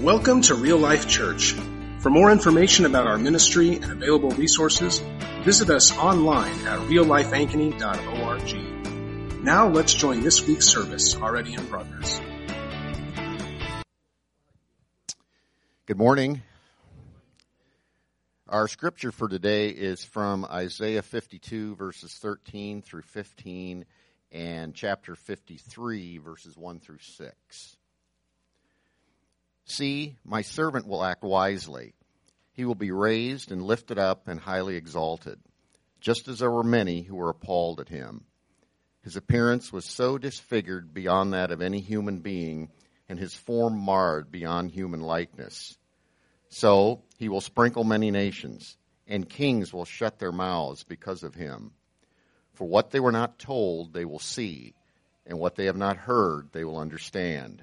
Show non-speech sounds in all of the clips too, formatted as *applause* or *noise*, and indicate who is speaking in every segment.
Speaker 1: Welcome to Real Life Church. For more information about our ministry and available resources, visit us online at reallifeankeny.org. Now let's join this week's service already in progress.
Speaker 2: Good morning. Our scripture for today is from Isaiah 52 verses 13 through 15 and chapter 53 verses 1 through 6. See, my servant will act wisely. He will be raised and lifted up and highly exalted, just as there were many who were appalled at him. His appearance was so disfigured beyond that of any human being, and his form marred beyond human likeness. So he will sprinkle many nations, and kings will shut their mouths because of him. For what they were not told, they will see, and what they have not heard, they will understand.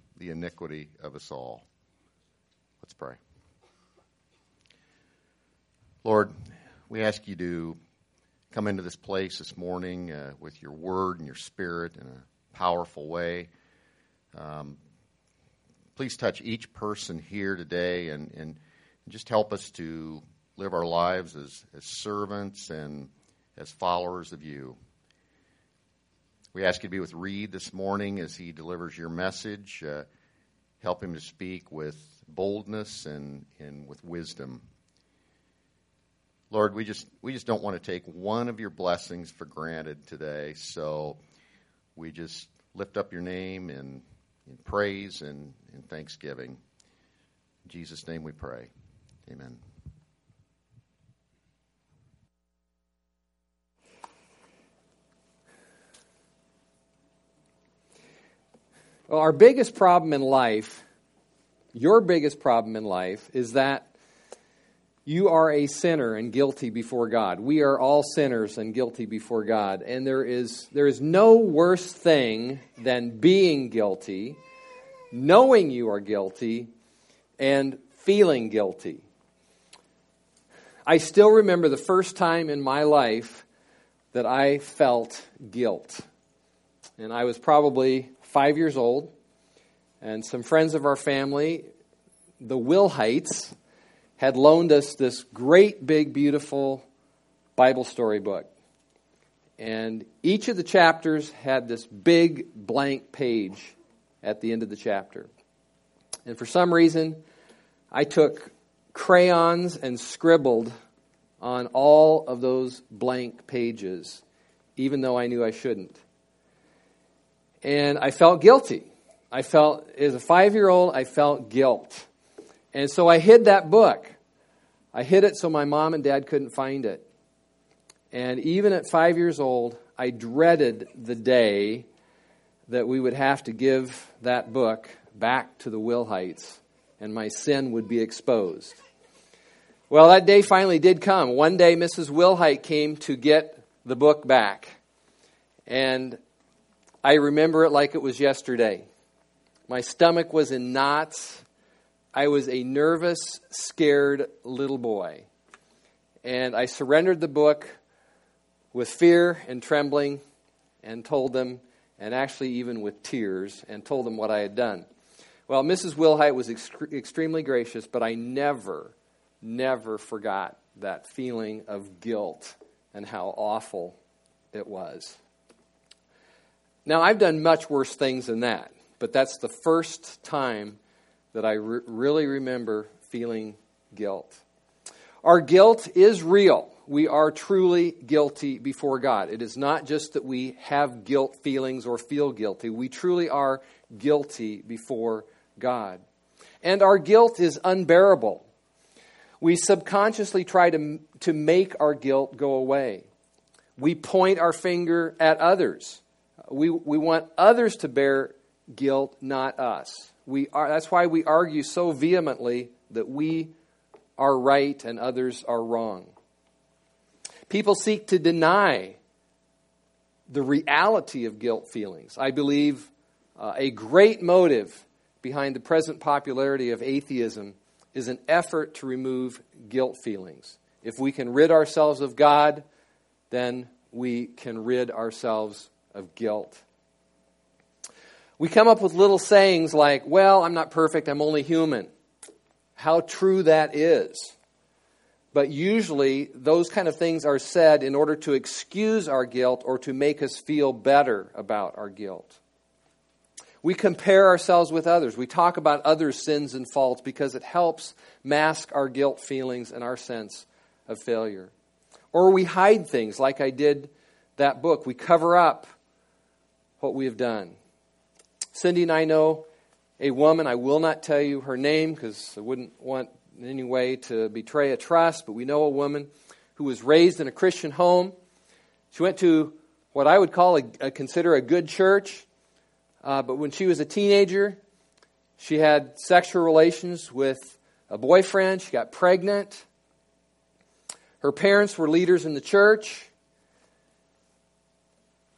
Speaker 2: the iniquity of us all. Let's pray. Lord, we ask you to come into this place this morning uh, with your word and your spirit in a powerful way. Um, please touch each person here today and, and just help us to live our lives as, as servants and as followers of you. We ask you to be with Reed this morning as he delivers your message. Uh, help him to speak with boldness and, and with wisdom. Lord, we just we just don't want to take one of your blessings for granted today. So we just lift up your name in, in praise and in thanksgiving. In Jesus' name we pray. Amen.
Speaker 3: Well, our biggest problem in life, your biggest problem in life, is that you are a sinner and guilty before God. We are all sinners and guilty before God. And there is, there is no worse thing than being guilty, knowing you are guilty, and feeling guilty. I still remember the first time in my life that I felt guilt. And I was probably five years old, and some friends of our family, the Wilhites, had loaned us this great, big, beautiful Bible story book. And each of the chapters had this big blank page at the end of the chapter. And for some reason, I took crayons and scribbled on all of those blank pages, even though I knew I shouldn't and I felt guilty. I felt, as a five year old, I felt guilt. And so I hid that book. I hid it so my mom and dad couldn't find it. And even at five years old, I dreaded the day that we would have to give that book back to the Wilhites and my sin would be exposed. Well, that day finally did come. One day, Mrs. Wilhite came to get the book back. And I remember it like it was yesterday. My stomach was in knots. I was a nervous, scared little boy. And I surrendered the book with fear and trembling and told them, and actually even with tears, and told them what I had done. Well, Mrs. Wilhite was ex- extremely gracious, but I never, never forgot that feeling of guilt and how awful it was. Now, I've done much worse things than that, but that's the first time that I re- really remember feeling guilt. Our guilt is real. We are truly guilty before God. It is not just that we have guilt feelings or feel guilty. We truly are guilty before God. And our guilt is unbearable. We subconsciously try to, to make our guilt go away. We point our finger at others. We, we want others to bear guilt, not us. We are, that's why we argue so vehemently that we are right and others are wrong. People seek to deny the reality of guilt feelings. I believe uh, a great motive behind the present popularity of atheism is an effort to remove guilt feelings. If we can rid ourselves of God, then we can rid ourselves of guilt. We come up with little sayings like, well, I'm not perfect, I'm only human. How true that is. But usually, those kind of things are said in order to excuse our guilt or to make us feel better about our guilt. We compare ourselves with others. We talk about others' sins and faults because it helps mask our guilt feelings and our sense of failure. Or we hide things like I did that book. We cover up what we have done. Cindy and I know a woman, I will not tell you her name because I wouldn't want in any way to betray a trust, but we know a woman who was raised in a Christian home. She went to what I would call a, a consider a good church, uh, but when she was a teenager, she had sexual relations with a boyfriend. She got pregnant. Her parents were leaders in the church.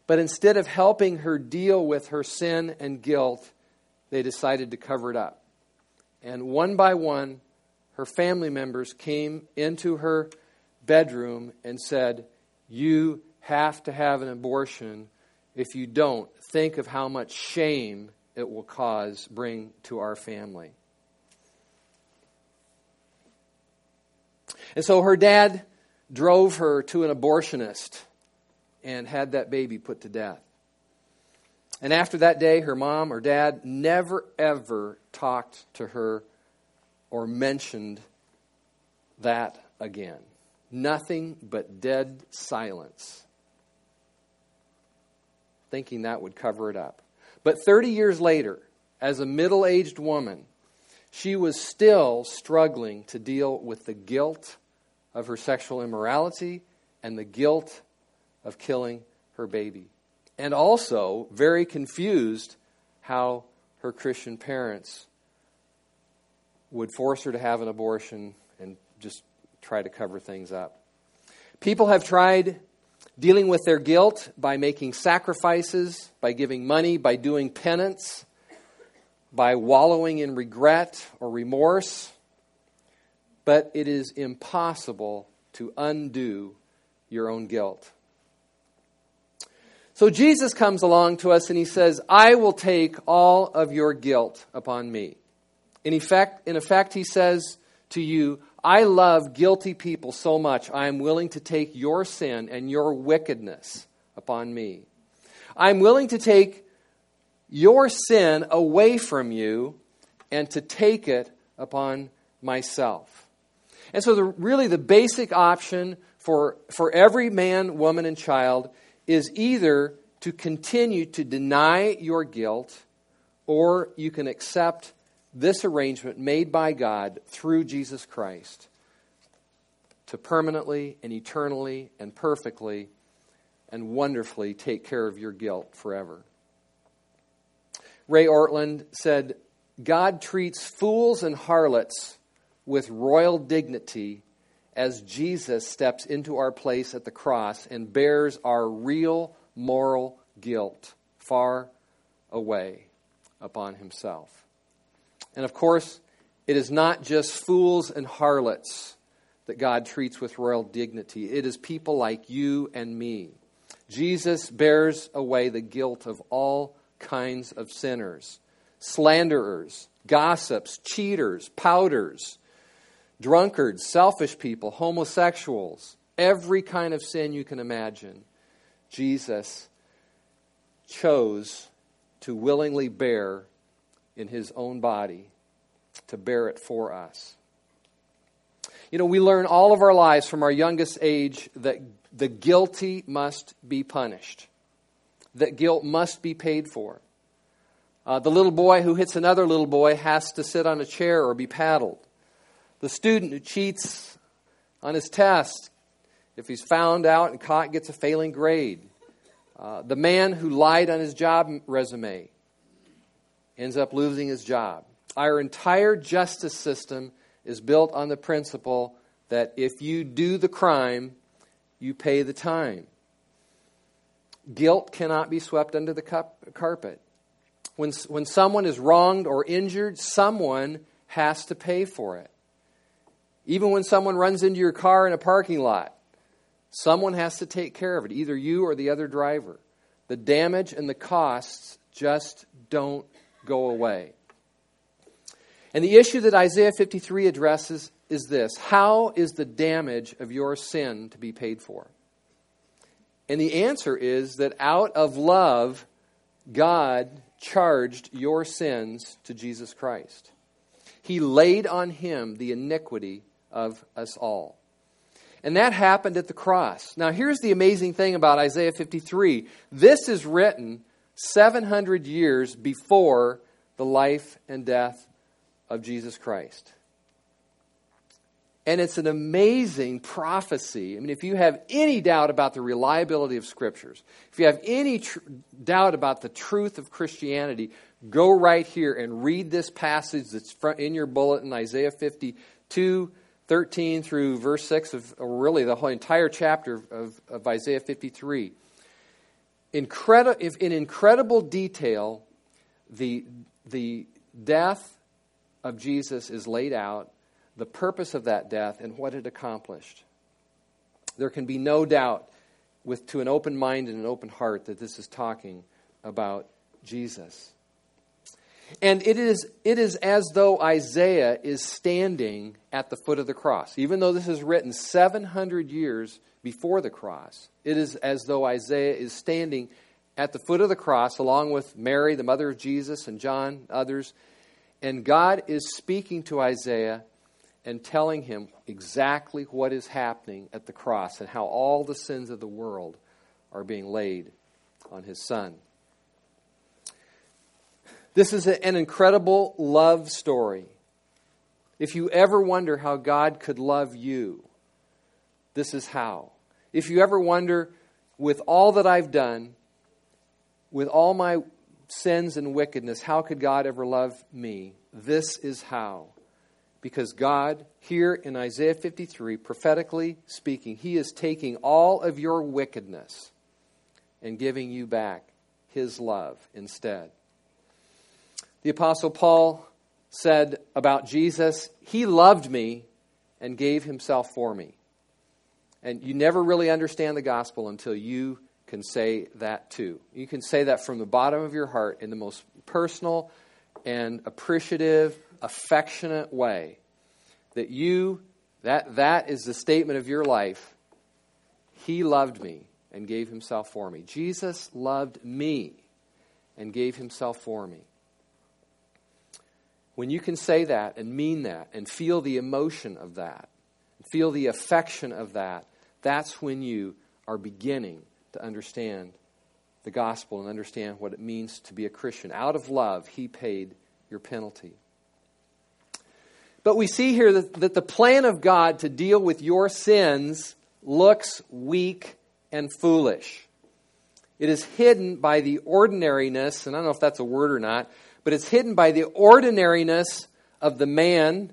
Speaker 3: But instead of helping her deal with her sin and guilt, they decided to cover it up. And one by one, her family members came into her bedroom and said, You have to have an abortion. If you don't, think of how much shame it will cause, bring to our family. And so her dad drove her to an abortionist and had that baby put to death. And after that day, her mom or dad never ever talked to her or mentioned that again. Nothing but dead silence, thinking that would cover it up. But 30 years later, as a middle aged woman, she was still struggling to deal with the guilt of her sexual immorality and the guilt of killing her baby. And also very confused how her Christian parents would force her to have an abortion and just try to cover things up. People have tried dealing with their guilt by making sacrifices, by giving money, by doing penance, by wallowing in regret or remorse. But it is impossible to undo your own guilt. So Jesus comes along to us and he says, I will take all of your guilt upon me. In effect, in effect, he says to you, I love guilty people so much, I am willing to take your sin and your wickedness upon me. I'm willing to take your sin away from you and to take it upon myself. And so, the, really, the basic option for, for every man, woman, and child is either to continue to deny your guilt or you can accept this arrangement made by God through Jesus Christ to permanently and eternally and perfectly and wonderfully take care of your guilt forever. Ray Ortlund said, God treats fools and harlots with royal dignity as Jesus steps into our place at the cross and bears our real moral guilt far away upon himself. And of course, it is not just fools and harlots that God treats with royal dignity, it is people like you and me. Jesus bears away the guilt of all kinds of sinners slanderers, gossips, cheaters, pouters, drunkards, selfish people, homosexuals, every kind of sin you can imagine. Jesus chose to willingly bear in his own body to bear it for us. You know, we learn all of our lives from our youngest age that the guilty must be punished, that guilt must be paid for. Uh, the little boy who hits another little boy has to sit on a chair or be paddled. The student who cheats on his test, if he's found out and caught, gets a failing grade. Uh, the man who lied on his job resume ends up losing his job. Our entire justice system is built on the principle that if you do the crime, you pay the time. Guilt cannot be swept under the carpet. When, when someone is wronged or injured, someone has to pay for it. Even when someone runs into your car in a parking lot, someone has to take care of it, either you or the other driver. The damage and the costs just don't go away. And the issue that Isaiah 53 addresses is this How is the damage of your sin to be paid for? And the answer is that out of love, God charged your sins to Jesus Christ. He laid on him the iniquity of us all. And that happened at the cross. Now, here's the amazing thing about Isaiah 53 this is written 700 years before the life and death of Jesus Christ. And it's an amazing prophecy. I mean, if you have any doubt about the reliability of scriptures, if you have any tr- doubt about the truth of Christianity, go right here and read this passage that's in your bulletin, Isaiah 52, 13 through verse 6 of, really the whole entire chapter of, of Isaiah 53. Incredi- in incredible detail, the, the death of Jesus is laid out the purpose of that death and what it accomplished. There can be no doubt with to an open mind and an open heart that this is talking about Jesus. And it is, it is as though Isaiah is standing at the foot of the cross. Even though this is written 700 years before the cross, it is as though Isaiah is standing at the foot of the cross along with Mary, the mother of Jesus, and John, others. And God is speaking to Isaiah and telling him exactly what is happening at the cross and how all the sins of the world are being laid on his son. This is an incredible love story. If you ever wonder how God could love you, this is how. If you ever wonder, with all that I've done, with all my sins and wickedness, how could God ever love me? This is how because God, here in Isaiah 53, prophetically speaking, He is taking all of your wickedness and giving you back His love instead. The Apostle Paul said about Jesus, He loved me and gave Himself for me. And you never really understand the gospel until you can say that too. You can say that from the bottom of your heart in the most personal and appreciative affectionate way that you that that is the statement of your life he loved me and gave himself for me jesus loved me and gave himself for me when you can say that and mean that and feel the emotion of that feel the affection of that that's when you are beginning to understand the gospel and understand what it means to be a christian out of love he paid your penalty but we see here that, that the plan of God to deal with your sins looks weak and foolish. It is hidden by the ordinariness, and I don't know if that's a word or not, but it's hidden by the ordinariness of the man,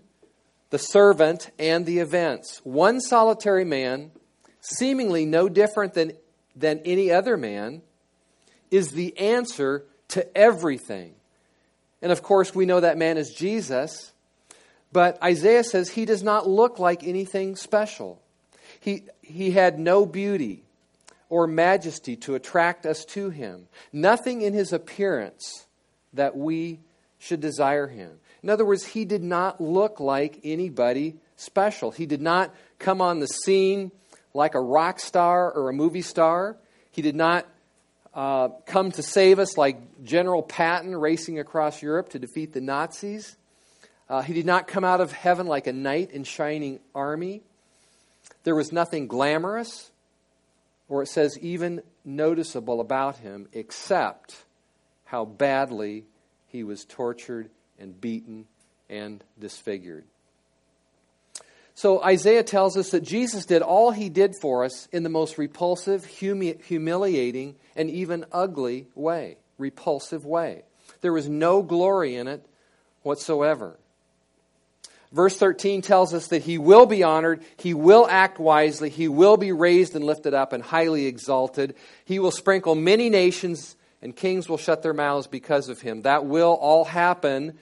Speaker 3: the servant, and the events. One solitary man, seemingly no different than, than any other man, is the answer to everything. And of course, we know that man is Jesus. But Isaiah says he does not look like anything special. He, he had no beauty or majesty to attract us to him, nothing in his appearance that we should desire him. In other words, he did not look like anybody special. He did not come on the scene like a rock star or a movie star. He did not uh, come to save us like General Patton racing across Europe to defeat the Nazis. Uh, he did not come out of heaven like a knight in shining army. There was nothing glamorous, or it says even noticeable about him, except how badly he was tortured and beaten and disfigured. So Isaiah tells us that Jesus did all he did for us in the most repulsive, humi- humiliating, and even ugly way. Repulsive way. There was no glory in it whatsoever. Verse 13 tells us that he will be honored, he will act wisely, he will be raised and lifted up and highly exalted. He will sprinkle many nations, and kings will shut their mouths because of him. That will all happen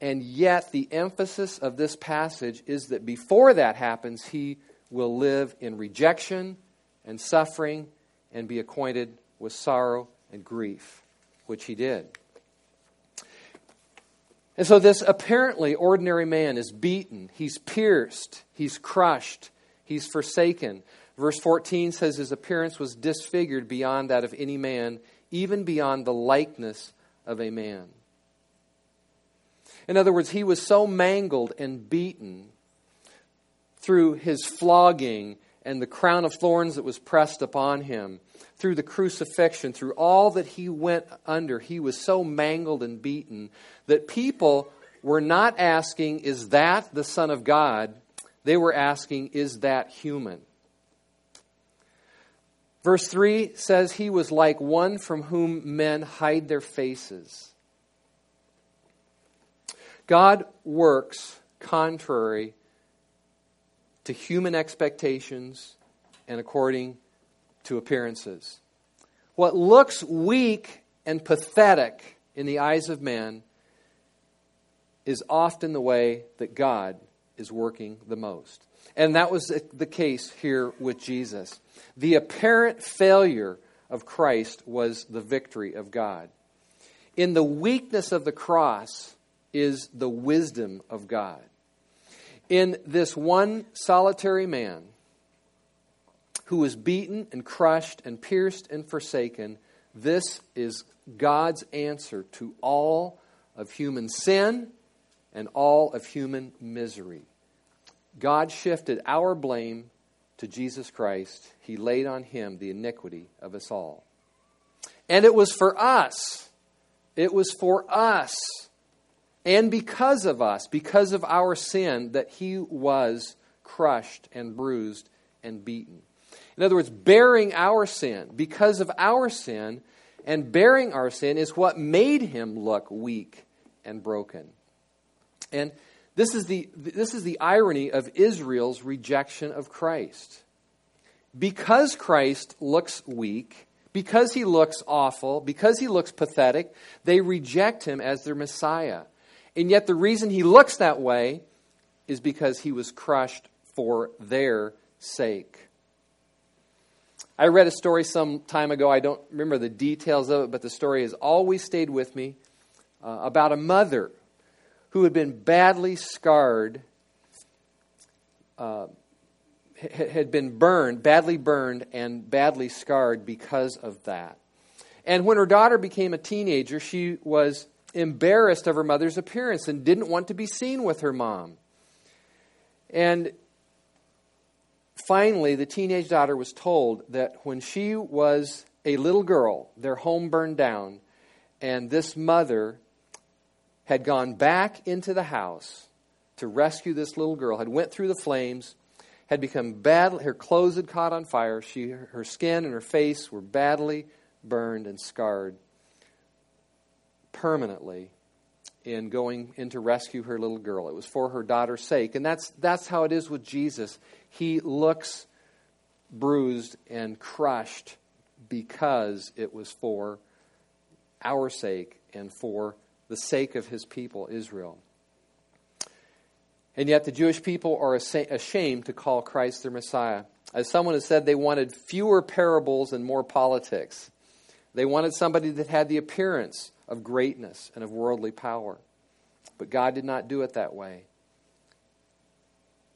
Speaker 3: and yet, the emphasis of this passage is that before that happens, he will live in rejection and suffering and be acquainted with sorrow and grief, which he did. And so, this apparently ordinary man is beaten, he's pierced, he's crushed, he's forsaken. Verse 14 says his appearance was disfigured beyond that of any man, even beyond the likeness of a man. In other words, he was so mangled and beaten through his flogging and the crown of thorns that was pressed upon him, through the crucifixion, through all that he went under. He was so mangled and beaten that people were not asking, Is that the Son of God? They were asking, Is that human? Verse 3 says, He was like one from whom men hide their faces. God works contrary to human expectations and according to appearances. What looks weak and pathetic in the eyes of men is often the way that God is working the most. And that was the case here with Jesus. The apparent failure of Christ was the victory of God. In the weakness of the cross, is the wisdom of God. In this one solitary man who was beaten and crushed and pierced and forsaken, this is God's answer to all of human sin and all of human misery. God shifted our blame to Jesus Christ. He laid on him the iniquity of us all. And it was for us. It was for us and because of us, because of our sin, that he was crushed and bruised and beaten. In other words, bearing our sin, because of our sin, and bearing our sin is what made him look weak and broken. And this is the, this is the irony of Israel's rejection of Christ. Because Christ looks weak, because he looks awful, because he looks pathetic, they reject him as their Messiah. And yet, the reason he looks that way is because he was crushed for their sake. I read a story some time ago. I don't remember the details of it, but the story has always stayed with me uh, about a mother who had been badly scarred, uh, had been burned, badly burned, and badly scarred because of that. And when her daughter became a teenager, she was embarrassed of her mother's appearance and didn't want to be seen with her mom. And finally, the teenage daughter was told that when she was a little girl, their home burned down, and this mother had gone back into the house to rescue this little girl, had went through the flames, had become bad, her clothes had caught on fire, she, her skin and her face were badly burned and scarred permanently in going in to rescue her little girl. It was for her daughter's sake. And that's, that's how it is with Jesus. He looks bruised and crushed because it was for our sake and for the sake of his people, Israel. And yet, the Jewish people are ashamed to call Christ their Messiah. As someone has said, they wanted fewer parables and more politics. They wanted somebody that had the appearance of greatness and of worldly power. But God did not do it that way.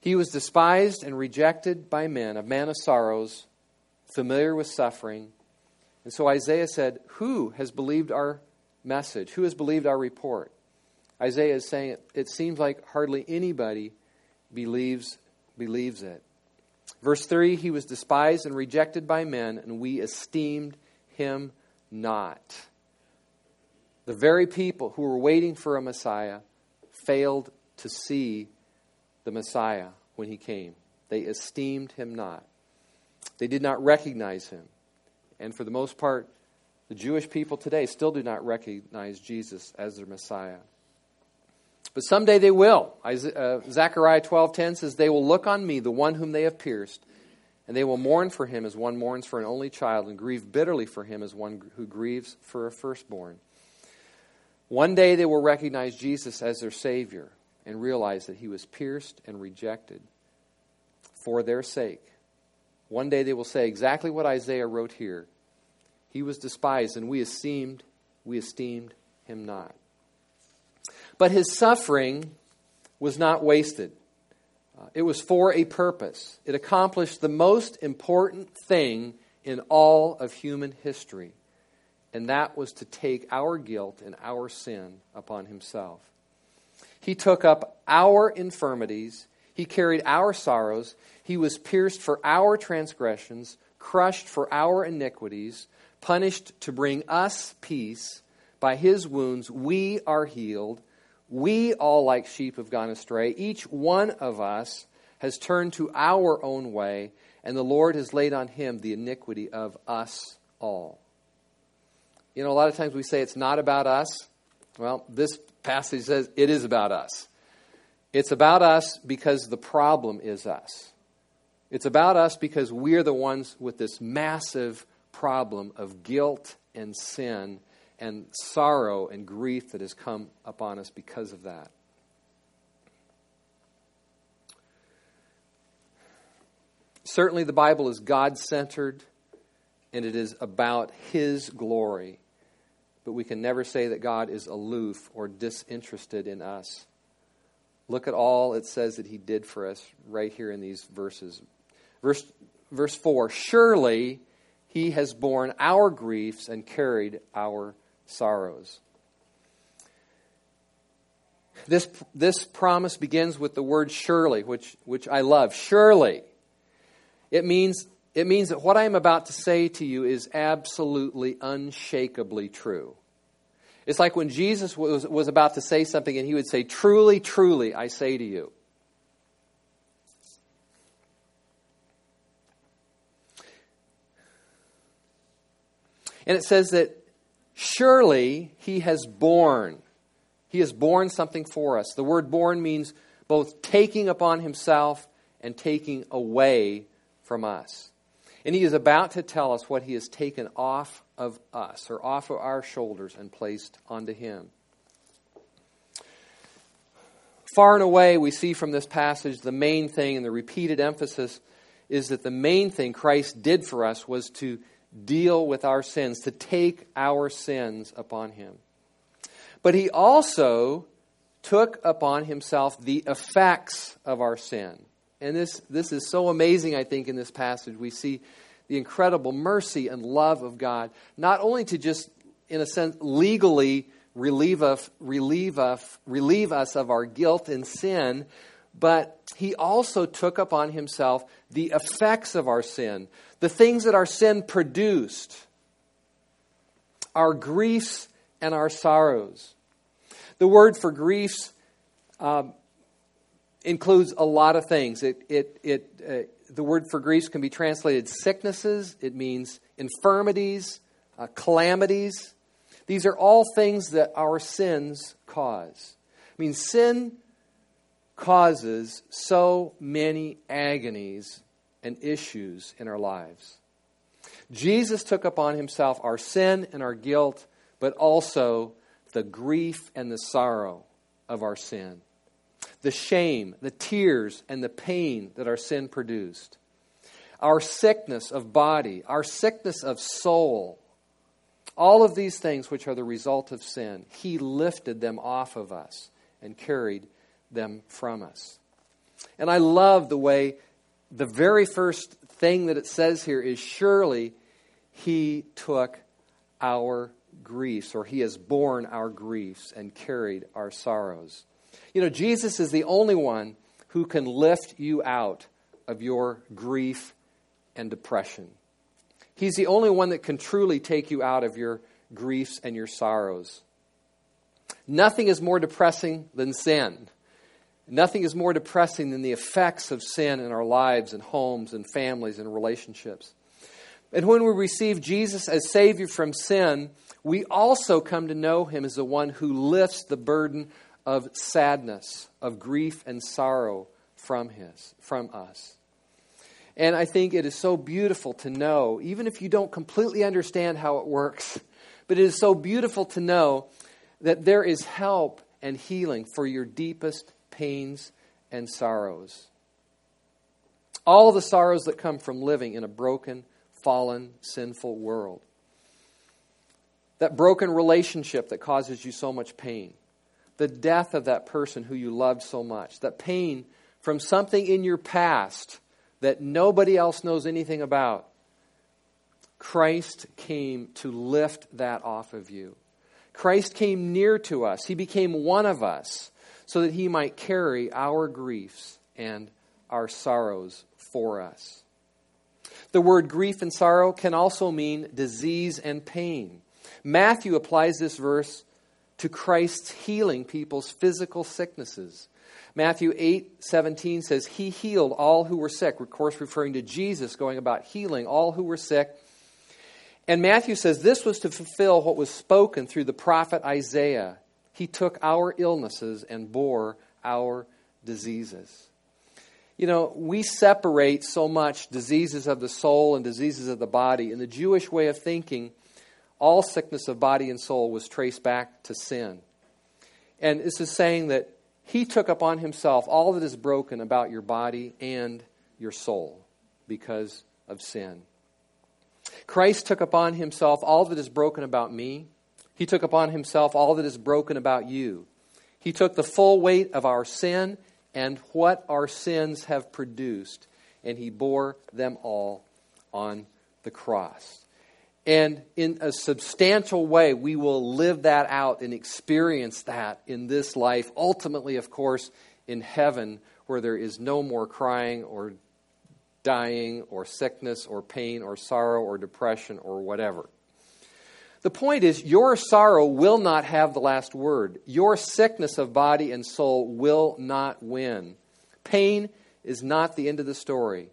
Speaker 3: He was despised and rejected by men, a man of sorrows, familiar with suffering. And so Isaiah said, Who has believed our message? Who has believed our report? Isaiah is saying it, seems like hardly anybody believes, believes it. Verse 3 He was despised and rejected by men, and we esteemed him not. The very people who were waiting for a Messiah failed to see the Messiah when he came. They esteemed him not. They did not recognize him. And for the most part, the Jewish people today still do not recognize Jesus as their Messiah. But someday they will. Uh, Zechariah 12:10 says, "They will look on me, the one whom they have pierced, and they will mourn for him as one mourns for an only child, and grieve bitterly for him as one who grieves for a firstborn." One day they will recognize Jesus as their Savior and realize that he was pierced and rejected for their sake. One day they will say exactly what Isaiah wrote here. He was despised, and we esteemed, we esteemed him not. But his suffering was not wasted. Uh, it was for a purpose. It accomplished the most important thing in all of human history, and that was to take our guilt and our sin upon himself. He took up our infirmities, he carried our sorrows, he was pierced for our transgressions, crushed for our iniquities, punished to bring us peace. By his wounds we are healed. We all, like sheep, have gone astray. Each one of us has turned to our own way, and the Lord has laid on him the iniquity of us all. You know, a lot of times we say it's not about us. Well, this passage says it is about us. It's about us because the problem is us. It's about us because we're the ones with this massive problem of guilt and sin and sorrow and grief that has come upon us because of that. Certainly, the Bible is God centered and it is about His glory, but we can never say that God is aloof or disinterested in us. Look at all it says that He did for us right here in these verses. Verse, verse 4 Surely He has borne our griefs and carried our sorrows. This, this promise begins with the word surely, which, which I love. Surely. It means, it means that what I am about to say to you is absolutely unshakably true. It's like when Jesus was, was about to say something and he would say, Truly, truly, I say to you. And it says that Surely he has borne. He has borne something for us. The word borne means both taking upon himself and taking away from us. And he is about to tell us what he has taken off of us, or off of our shoulders, and placed onto him. Far and away, we see from this passage the main thing, and the repeated emphasis is that the main thing Christ did for us was to deal with our sins, to take our sins upon him. But he also took upon himself the effects of our sin. And this, this is so amazing, I think, in this passage. We see the incredible mercy and love of God, not only to just, in a sense, legally relieve us, relieve relieve us of our guilt and sin, but he also took upon himself the effects of our sin, the things that our sin produced, our griefs and our sorrows. The word for griefs um, includes a lot of things. It, it, it, uh, the word for griefs can be translated sicknesses, it means infirmities, uh, calamities. These are all things that our sins cause. I mean, sin causes so many agonies and issues in our lives. Jesus took upon himself our sin and our guilt, but also the grief and the sorrow of our sin, the shame, the tears, and the pain that our sin produced, our sickness of body, our sickness of soul. All of these things, which are the result of sin, he lifted them off of us and carried them from us. And I love the way the very first thing that it says here is surely he took our griefs, or he has borne our griefs and carried our sorrows. You know, Jesus is the only one who can lift you out of your grief and depression. He's the only one that can truly take you out of your griefs and your sorrows. Nothing is more depressing than sin. Nothing is more depressing than the effects of sin in our lives and homes and families and relationships. And when we receive Jesus as Savior from sin, we also come to know Him as the one who lifts the burden of sadness, of grief and sorrow from his from us. And I think it is so beautiful to know, even if you don't completely understand how it works, but it is so beautiful to know that there is help and healing for your deepest pains and sorrows. All the sorrows that come from living in a broken, fallen, sinful world. That broken relationship that causes you so much pain the death of that person who you loved so much, that pain from something in your past that nobody else knows anything about. Christ came to lift that off of you. Christ came near to us. He became one of us so that he might carry our griefs and our sorrows for us. The word grief and sorrow can also mean disease and pain. Matthew applies this verse to Christ's healing people's physical sicknesses. Matthew 8 17 says, He healed all who were sick, of course, referring to Jesus going about healing all who were sick. And Matthew says this was to fulfill what was spoken through the prophet Isaiah. He took our illnesses and bore our diseases. You know, we separate so much diseases of the soul and diseases of the body. In the Jewish way of thinking, all sickness of body and soul was traced back to sin. And this is saying that he took upon himself all that is broken about your body and your soul because of sin. Christ took upon himself all that is broken about me. He took upon himself all that is broken about you. He took the full weight of our sin and what our sins have produced, and he bore them all on the cross. And in a substantial way, we will live that out and experience that in this life. Ultimately, of course, in heaven, where there is no more crying or dying or sickness or pain or sorrow or depression or whatever. The point is, your sorrow will not have the last word. Your sickness of body and soul will not win. Pain is not the end of the story.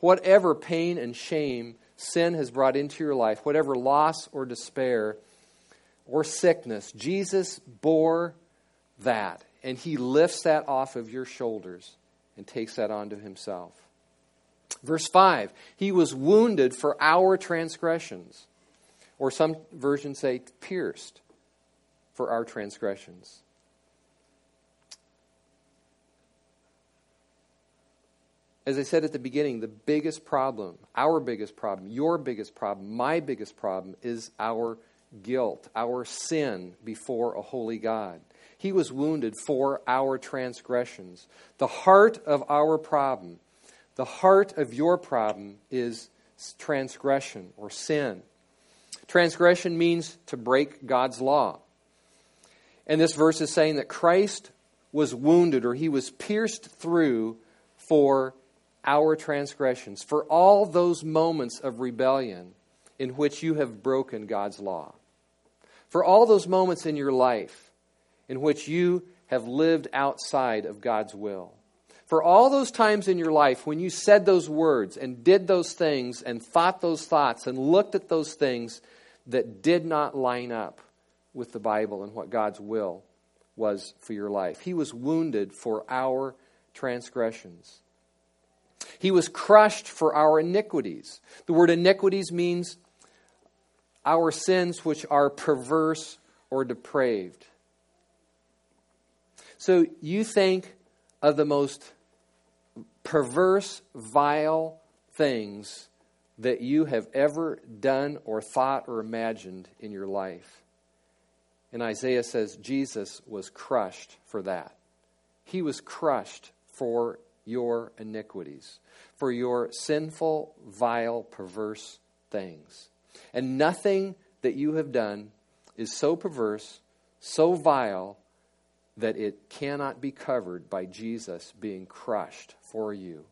Speaker 3: Whatever pain and shame sin has brought into your life, whatever loss or despair or sickness, Jesus bore that. And he lifts that off of your shoulders and takes that onto himself. Verse 5 He was wounded for our transgressions. Or some versions say pierced for our transgressions. As I said at the beginning, the biggest problem, our biggest problem, your biggest problem, my biggest problem is our guilt, our sin before a holy God. He was wounded for our transgressions. The heart of our problem, the heart of your problem is transgression or sin. Transgression means to break God's law. And this verse is saying that Christ was wounded or he was pierced through for our transgressions, for all those moments of rebellion in which you have broken God's law, for all those moments in your life in which you have lived outside of God's will, for all those times in your life when you said those words and did those things and thought those thoughts and looked at those things that did not line up with the Bible and what God's will was for your life. He was wounded for our transgressions. He was crushed for our iniquities. The word iniquities means our sins which are perverse or depraved. So you think of the most perverse, vile things that you have ever done or thought or imagined in your life. And Isaiah says Jesus was crushed for that. He was crushed for your iniquities, for your sinful, vile, perverse things. And nothing that you have done is so perverse, so vile, that it cannot be covered by Jesus being crushed for you.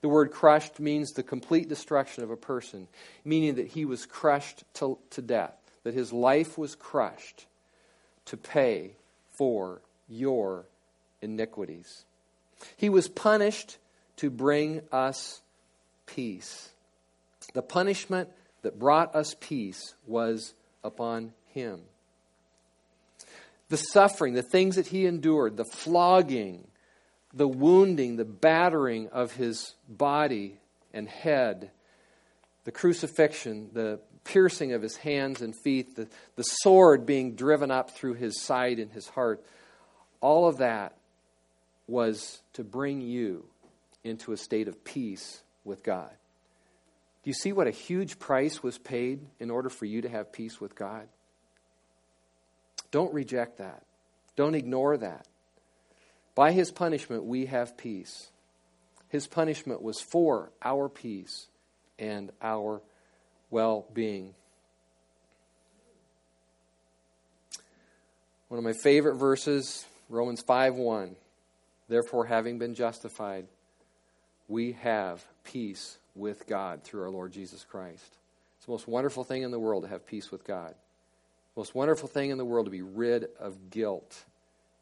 Speaker 3: The word crushed means the complete destruction of a person, meaning that he was crushed to, to death, that his life was crushed to pay for your iniquities. He was punished to bring us peace. The punishment that brought us peace was upon him. The suffering, the things that he endured, the flogging, the wounding, the battering of his body and head, the crucifixion, the piercing of his hands and feet, the, the sword being driven up through his side and his heart, all of that was to bring you into a state of peace with God. Do you see what a huge price was paid in order for you to have peace with God? Don't reject that. Don't ignore that. By his punishment, we have peace. His punishment was for our peace and our well being. One of my favorite verses, Romans 5 1. Therefore, having been justified, we have peace with God through our Lord Jesus Christ. It's the most wonderful thing in the world to have peace with God. Most wonderful thing in the world to be rid of guilt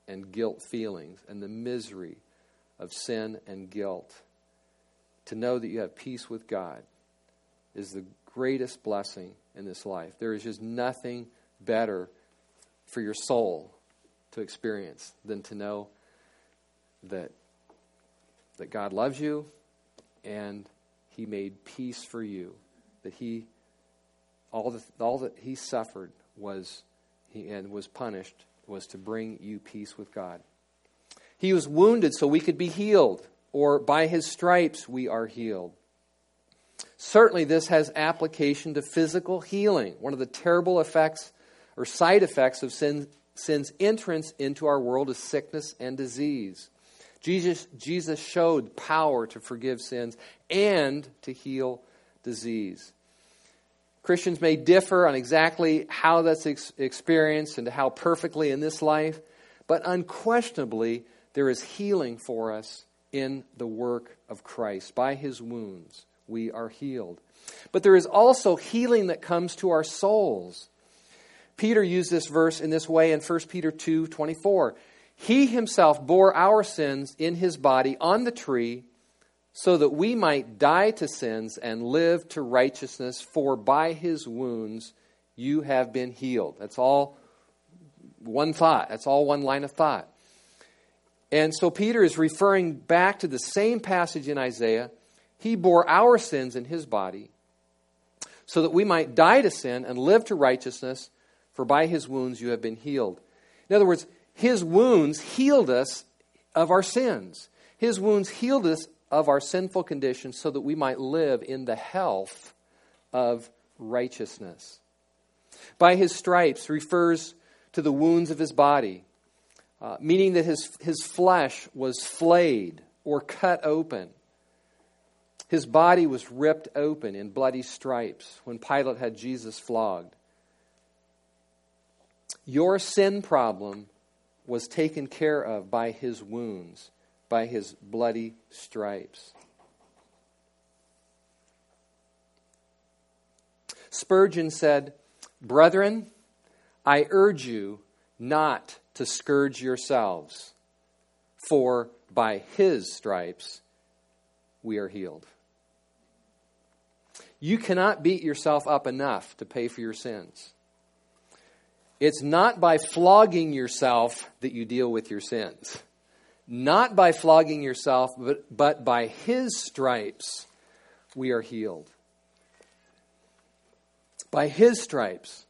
Speaker 3: and guilt feelings and the misery of sin and guilt. To know that you have peace with God is the greatest blessing in this life. There is just nothing better for your soul to experience than to know that, that God loves you and He made peace for you. That He, all, the, all that He suffered was, he, and was punished was to bring you peace with God. He was wounded so we could be healed, or by His stripes we are healed. Certainly, this has application to physical healing. One of the terrible effects or side effects of sin, sin's entrance into our world is sickness and disease. Jesus, Jesus showed power to forgive sins and to heal disease. Christians may differ on exactly how that's ex- experienced and how perfectly in this life, but unquestionably, there is healing for us in the work of Christ. By his wounds, we are healed. But there is also healing that comes to our souls. Peter used this verse in this way in 1 Peter 2 24. He himself bore our sins in his body on the tree so that we might die to sins and live to righteousness, for by his wounds you have been healed. That's all one thought. That's all one line of thought. And so Peter is referring back to the same passage in Isaiah. He bore our sins in his body so that we might die to sin and live to righteousness, for by his wounds you have been healed. In other words, his wounds healed us of our sins. His wounds healed us of our sinful condition so that we might live in the health of righteousness. By his stripes refers to the wounds of his body, uh, meaning that his, his flesh was flayed or cut open. His body was ripped open in bloody stripes when Pilate had Jesus flogged. Your sin problem was taken care of by his wounds by his bloody stripes. Spurgeon said, Brethren, I urge you not to scourge yourselves, for by his stripes we are healed. You cannot beat yourself up enough to pay for your sins. It's not by flogging yourself that you deal with your sins not by flogging yourself, but, but by his stripes we are healed. By his stripes,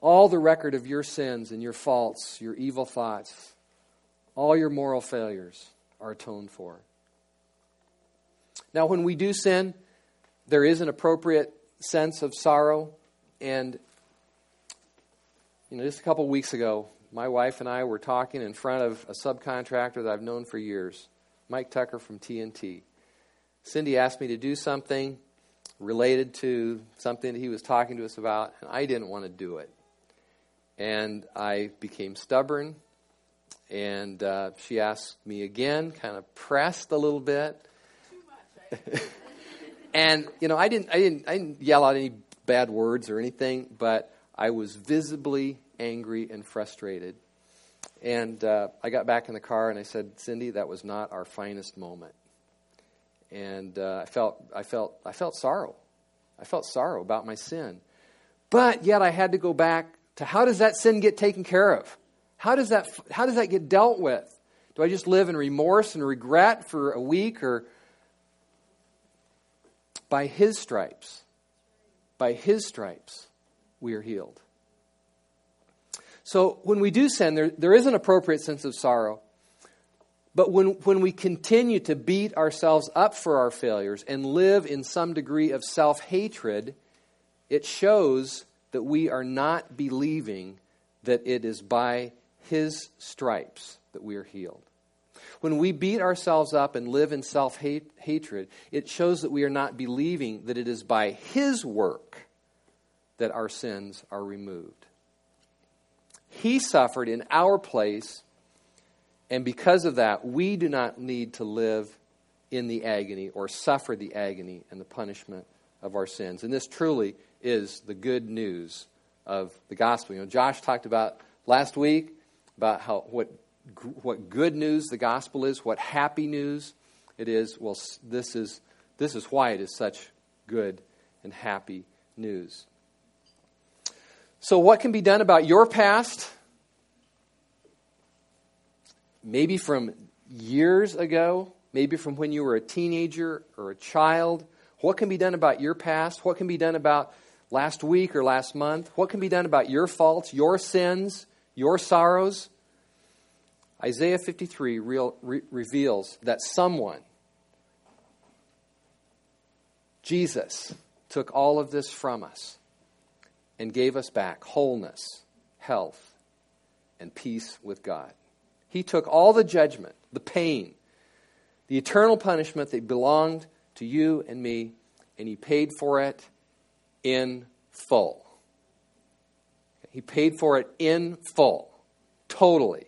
Speaker 3: all the record of your sins and your faults, your evil thoughts, all your moral failures are atoned for. Now, when we do sin, there is an appropriate sense of sorrow. And, you know, just a couple weeks ago, my wife and I were talking in front of a subcontractor that I've known for years, Mike Tucker from TNT. Cindy asked me to do something related to something that he was talking to us about, and I didn't want to do it. And I became stubborn. And uh, she asked me again, kind of pressed a little bit. *laughs* and you know, I didn't, I didn't, I didn't yell out any bad words or anything, but I was visibly angry and frustrated. And uh, I got back in the car and I said, Cindy, that was not our finest moment. And uh, I felt, I felt, I felt sorrow. I felt sorrow about my sin. But yet I had to go back to how does that sin get taken care of? How does that, how does that get dealt with? Do I just live in remorse and regret for a week or by his stripes? By his stripes, we are healed. So when we do sin, there, there is an appropriate sense of sorrow. But when, when we continue to beat ourselves up for our failures and live in some degree of self hatred, it shows that we are not believing that it is by His stripes that we are healed. When we beat ourselves up and live in self hatred, it shows that we are not believing that it is by His work that our sins are removed. He suffered in our place, and because of that, we do not need to live in the agony or suffer the agony and the punishment of our sins. And this truly is the good news of the gospel. You know, Josh talked about last week about how what what good news the gospel is, what happy news it is. Well, this is this is why it is such good and happy news. So, what can be done about your past? Maybe from years ago, maybe from when you were a teenager or a child. What can be done about your past? What can be done about last week or last month? What can be done about your faults, your sins, your sorrows? Isaiah 53 real, re- reveals that someone, Jesus, took all of this from us and gave us back wholeness, health, and peace with God. He took all the judgment, the pain, the eternal punishment that belonged to you and me, and He paid for it in full. He paid for it in full, totally,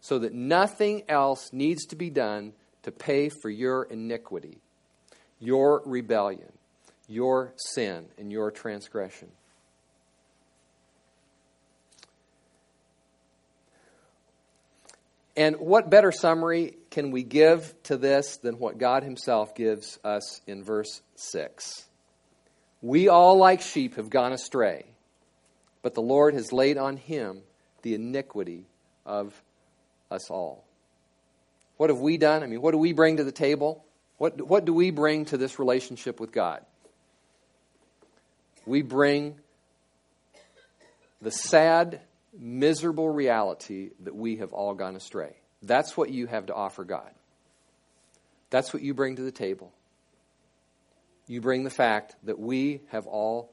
Speaker 3: so that nothing else needs to be done to pay for your iniquity, your rebellion, your sin, and your transgression. And what better summary can we give to this than what God Himself gives us in verse 6? We all, like sheep, have gone astray, but the Lord has laid on Him the iniquity of us all. What have we done? I mean, what do we bring to the table? What, what do we bring to this relationship with God? We bring the sad miserable reality that we have all gone astray. That's what you have to offer God. That's what you bring to the table. You bring the fact that we have all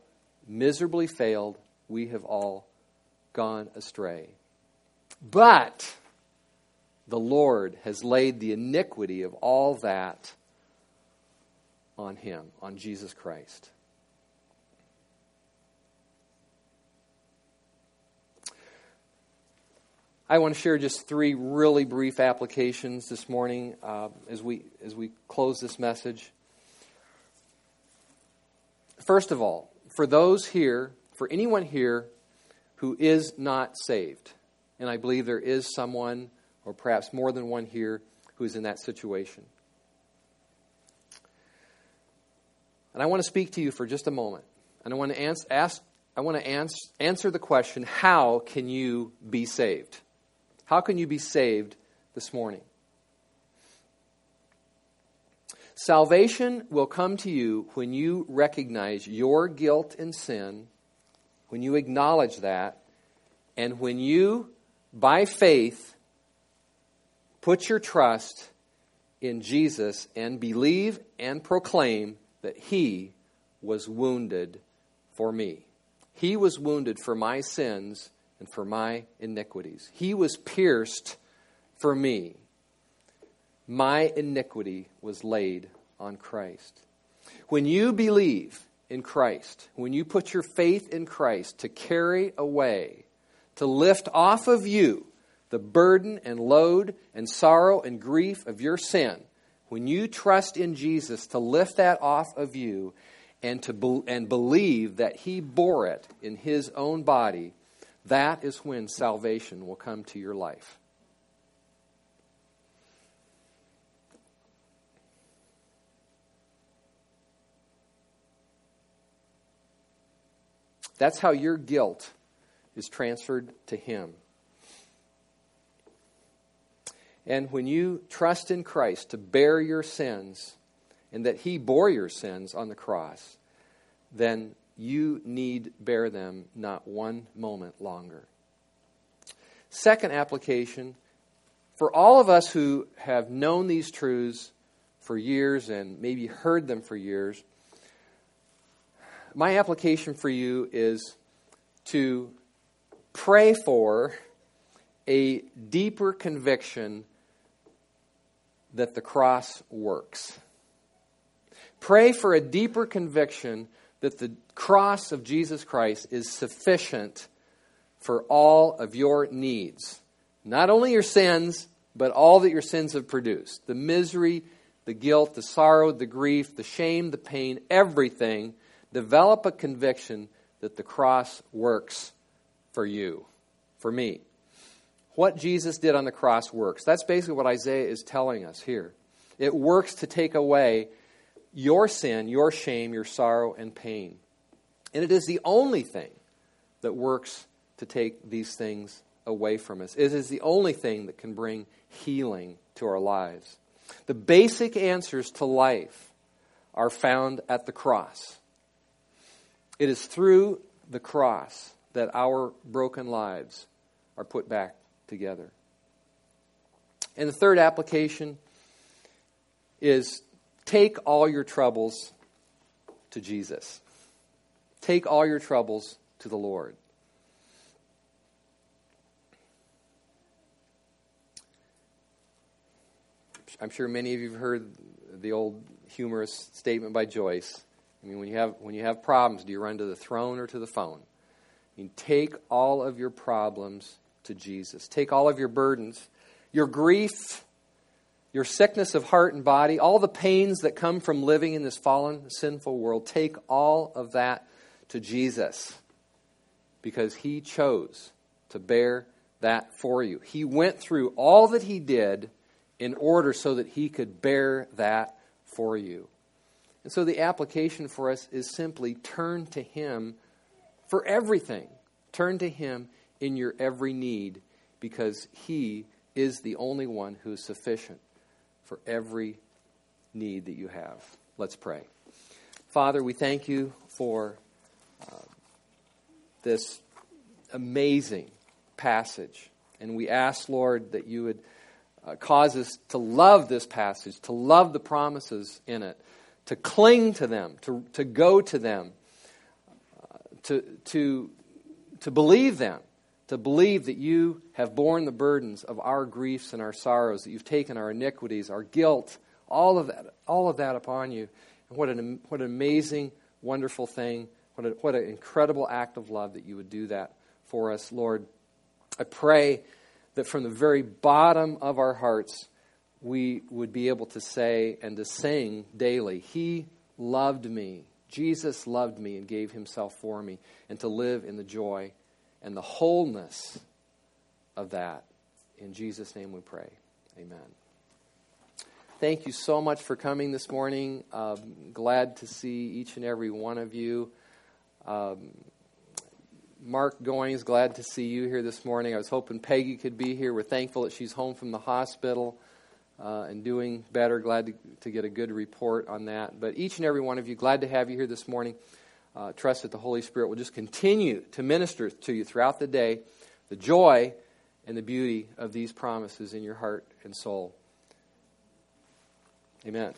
Speaker 3: miserably failed, we have all gone astray. But the Lord has laid the iniquity of all that on Him, on Jesus Christ. I want to share just three really brief applications this morning uh, as we as we close this message. First of all, for those here, for anyone here who is not saved, and I believe there is someone, or perhaps more than one here, who is in that situation. And I want to speak to you for just a moment. And I want to ask, ask I want to answer, answer the question how can you be saved? How can you be saved this morning? Salvation will come to you when you recognize your guilt and sin, when you acknowledge that, and when you, by faith, put your trust in Jesus and believe and proclaim that He was wounded for me. He was wounded for my sins and for my iniquities. He was pierced for me. My iniquity was laid on Christ. When you believe in Christ, when you put your faith in Christ to carry away to lift off of you the burden and load and sorrow and grief of your sin, when you trust in Jesus to lift that off of you and to be, and believe that he bore it in his own body, that is when salvation will come to your life. That's how your guilt is transferred to Him. And when you trust in Christ to bear your sins, and that He bore your sins on the cross, then you need bear them not one moment longer. Second application for all of us who have known these truths for years and maybe heard them for years, my application for you is to pray for a deeper conviction that the cross works. Pray for a deeper conviction that the cross of Jesus Christ is sufficient for all of your needs. Not only your sins, but all that your sins have produced the misery, the guilt, the sorrow, the grief, the shame, the pain, everything develop a conviction that the cross works for you, for me. What Jesus did on the cross works. That's basically what Isaiah is telling us here. It works to take away your sin, your shame, your sorrow, and pain. And it is the only thing that works to take these things away from us. It is the only thing that can bring healing to our lives. The basic answers to life are found at the cross. It is through the cross that our broken lives are put back together. And the third application is take all your troubles to Jesus. Take all your troubles to the Lord. I'm sure many of you have heard the old humorous statement by Joyce Meyer, when you have when you have problems, do you run to the throne or to the phone? I mean, take all of your problems to Jesus. Take all of your burdens, your grief, your sickness of heart and body, all the pains that come from living in this fallen, sinful world. Take all of that to Jesus because he chose to bear that for you. He went through all that he did in order so that he could bear that for you. And so the application for us is simply turn to Him for everything. Turn to Him in your every need because He is the only one who is sufficient for every need that you have. Let's pray. Father, we thank you for this amazing passage. And we ask, Lord, that you would uh, cause us to love this passage, to love the promises in it to cling to them, to, to go to them, uh, to, to, to believe them, to believe that you have borne the burdens of our griefs and our sorrows, that you've taken our iniquities, our guilt, all of that, all of that upon you. And what an, what an amazing, wonderful thing. What, a, what an incredible act of love that you would do that for us, Lord. I pray that from the very bottom of our hearts, we would be able to say and to sing daily, He loved me. Jesus loved me and gave himself for me, and to live in the joy and the wholeness of that. In Jesus' name we pray. Amen. Thank you so much for coming this morning. Um, glad to see each and every one of you. Um, Mark Goings, glad to see you here this morning. I was hoping Peggy could be here. We're thankful that she's home from the hospital uh, and doing better. Glad to, to, get a good report on that. But each and every one of you, glad to have you here this morning. Uh, trust that the Holy Spirit will just continue to minister to you throughout the day the joy and the beauty of these promises in your heart and soul. Amen.